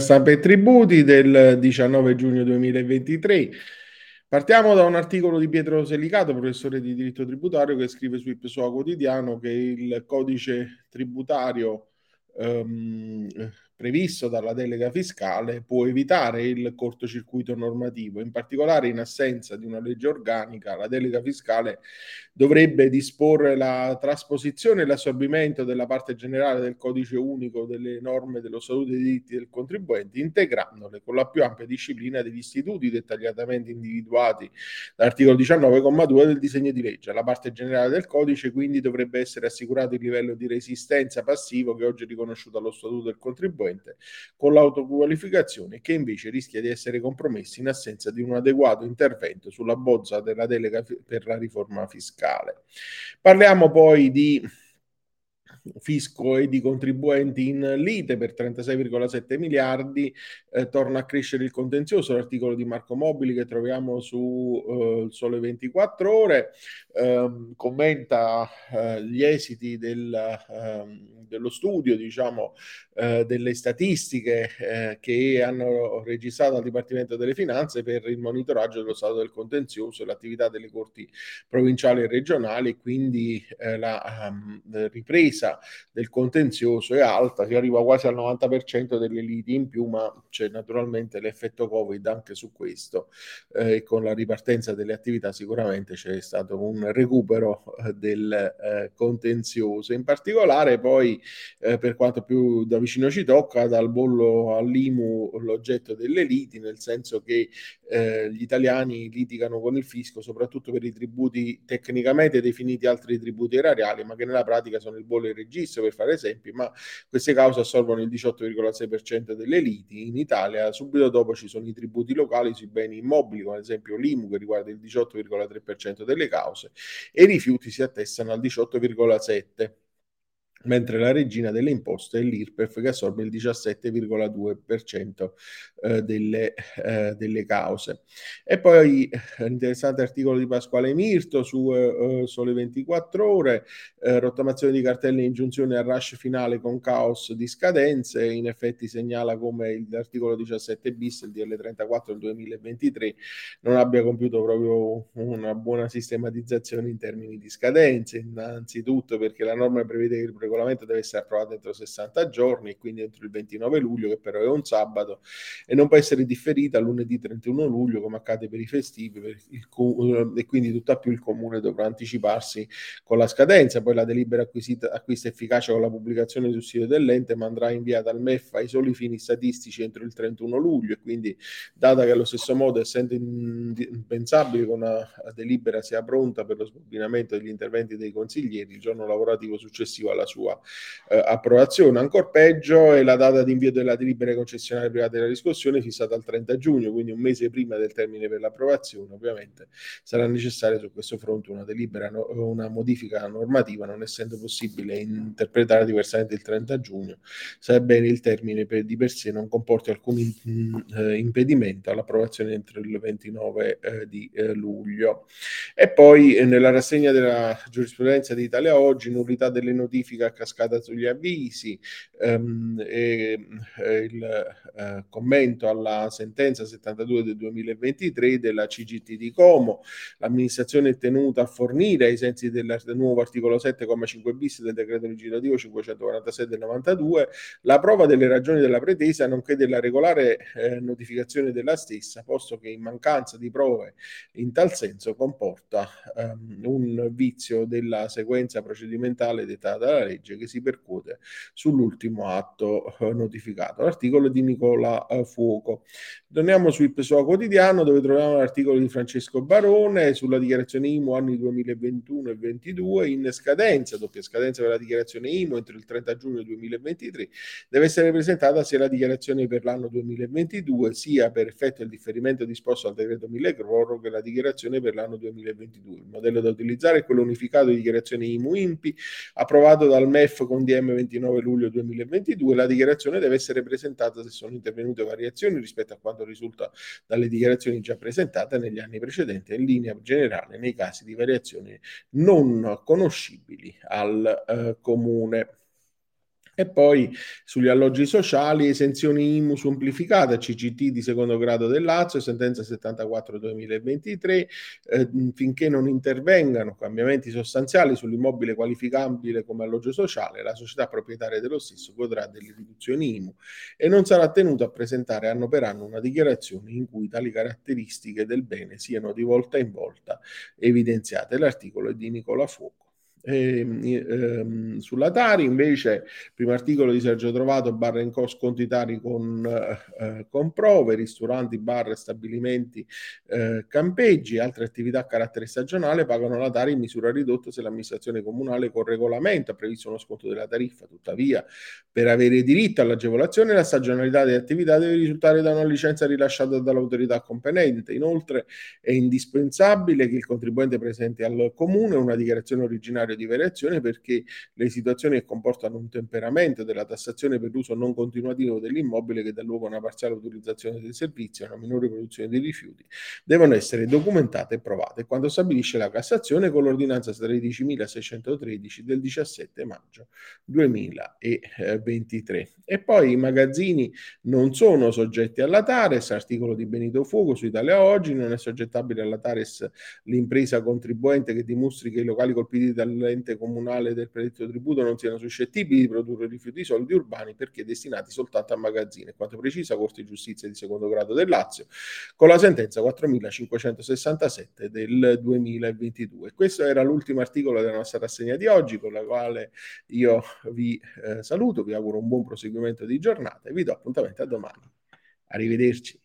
stampa e tributi del 19 giugno 2023. Partiamo da un articolo di Pietro Selicato, professore di diritto tributario, che scrive su Ipsoa Quotidiano che il codice tributario ehm, previsto dalla delega fiscale può evitare il cortocircuito normativo. In particolare, in assenza di una legge organica, la delega fiscale dovrebbe disporre la trasposizione e l'assorbimento della parte generale del codice unico delle norme dello Statuto dei diritti del contribuente, integrandole con la più ampia disciplina degli istituti dettagliatamente individuati dall'articolo 19,2 del disegno di legge. La parte generale del codice quindi dovrebbe essere assicurato il livello di resistenza passivo che oggi è riconosciuto dallo Statuto del contribuente con l'autoqualificazione che invece rischia di essere compromesso in assenza di un adeguato intervento sulla bozza della delega per la riforma fiscale. Parliamo poi di fisco e di contribuenti in lite per 36,7 miliardi, eh, torna a crescere il contenzioso, l'articolo di Marco Mobili che troviamo su eh, Sole 24 ore, ehm, commenta eh, gli esiti del, ehm, dello studio, diciamo, eh, delle statistiche eh, che hanno registrato al Dipartimento delle Finanze per il monitoraggio dello stato del contenzioso e l'attività delle corti provinciali e regionali quindi eh, la um, ripresa del contenzioso è alta, si arriva quasi al 90% delle liti in più, ma c'è naturalmente l'effetto Covid anche su questo eh, e con la ripartenza delle attività sicuramente c'è stato un recupero eh, del eh, contenzioso. In particolare poi eh, per quanto più da vicino ci tocca, dal bollo all'IMU l'oggetto delle liti, nel senso che eh, gli italiani litigano con il fisco soprattutto per i tributi tecnicamente definiti altri tributi erariali, ma che nella pratica sono il bollo e il registro, per fare esempi, ma queste cause assorbono il 18,6% delle liti. In Italia subito dopo ci sono i tributi locali sui beni immobili, come ad esempio l'IMU che riguarda il 18,3% delle cause e i rifiuti si attestano al 18,7% mentre la regina delle imposte è l'IRPEF che assorbe il 17,2% eh, delle, eh, delle, cause. E poi eh, interessante articolo di Pasquale Mirto su eh, Sole 24 ore, eh, rottamazione di cartelle e ingiunzione al rush finale con caos di scadenze, in effetti segnala come l'articolo 17 bis, il DL 34 del 2023, non abbia compiuto proprio una buona sistematizzazione in termini di scadenze, innanzitutto perché la norma prevede che il regolamento deve essere approvato entro 60 giorni quindi entro il 29 luglio, che però è un sabato, e non può essere differita lunedì 31 luglio come accade per i festivi per il, e quindi tutt'al più il comune dovrà anticiparsi con la scadenza. Poi la delibera acquisita, acquista efficacia con la pubblicazione sul sito dell'ente, ma andrà inviata al MEF ai soli fini statistici entro il 31 luglio e quindi data che allo stesso modo essendo impensabile che una delibera sia pronta per lo sbobinamento degli interventi dei consiglieri il giorno lavorativo successivo alla sua sua eh, approvazione. Ancora peggio è la data di invio della delibera concessionaria privata della riscossione fissata al 30 giugno, quindi un mese prima del termine per l'approvazione. Ovviamente sarà necessaria su questo fronte una delibera, no, una modifica normativa, non essendo possibile interpretare diversamente il 30 giugno, sebbene il termine per, di per sé non comporti alcun in, eh, impedimento all'approvazione entro il 29 eh, di eh, luglio. E poi eh, nella rassegna della giurisprudenza di Italia Oggi, nullità delle notifiche cascata sugli avvisi, ehm, e, eh, il eh, commento alla sentenza 72 del 2023 della CGT di Como, l'amministrazione è tenuta a fornire ai sensi del nuovo articolo 7,5 bis del decreto legislativo 546 del 92 la prova delle ragioni della pretesa nonché della regolare eh, notificazione della stessa, posto che in mancanza di prove in tal senso comporta ehm, un vizio della sequenza procedimentale dettata dalla legge legge che si percuote sull'ultimo atto eh, notificato. L'articolo di Nicola eh, Fuoco. Torniamo sul PSOA quotidiano dove troviamo l'articolo di Francesco Barone sulla dichiarazione IMU anni 2021 e 2022 in scadenza, doppia scadenza per la dichiarazione IMU entro il 30 giugno 2023 deve essere presentata sia la dichiarazione per l'anno 2022 sia per effetto del differimento disposto al decreto 1000 che la dichiarazione per l'anno 2022. Il modello da utilizzare è quello unificato di dichiarazione IMU IMPI approvato dal MEF con DM 29 luglio 2022. La dichiarazione deve essere presentata se sono intervenute variazioni rispetto a quanto risulta dalle dichiarazioni già presentate negli anni precedenti in linea generale nei casi di variazioni non conoscibili al eh, comune. E poi sugli alloggi sociali, esenzioni IMU semplificata, CCT di secondo grado del Lazio, sentenza 74-2023, eh, finché non intervengano cambiamenti sostanziali sull'immobile qualificabile come alloggio sociale, la società proprietaria dello stesso godrà delle riduzioni IMU e non sarà tenuto a presentare anno per anno una dichiarazione in cui tali caratteristiche del bene siano di volta in volta evidenziate. L'articolo è di Nicola Fuoco. E, ehm, sulla Tari invece primo articolo di Sergio Trovato barra in co sconti Tari con, eh, con prove ristoranti bar stabilimenti eh, campeggi altre attività a carattere stagionale pagano la Tari in misura ridotta se l'amministrazione comunale con regolamento ha previsto uno sconto della tariffa. Tuttavia per avere diritto all'agevolazione la stagionalità delle attività deve risultare da una licenza rilasciata dall'autorità competente inoltre è indispensabile che il contribuente presenti al comune una dichiarazione originaria di variazione perché le situazioni che comportano un temperamento della tassazione per l'uso non continuativo dell'immobile che dà luogo a una parziale utilizzazione del servizio e una minore produzione di rifiuti devono essere documentate e provate quando stabilisce la Cassazione con l'ordinanza 13.613 del 17 maggio 2023. E poi i magazzini non sono soggetti alla TARES, articolo di Benito Fuoco su Italia Oggi, non è soggettabile alla TARES l'impresa contribuente che dimostri che i locali colpiti dal l'ente comunale del predetto tributo non siano suscettibili di produrre rifiuti solidi urbani perché destinati soltanto a magazzini, quanto precisa Corte di Giustizia di secondo grado del Lazio con la sentenza 4567 del 2022. Questo era l'ultimo articolo della nostra rassegna di oggi con la quale io vi eh, saluto, vi auguro un buon proseguimento di giornata e vi do appuntamento a domani. Arrivederci.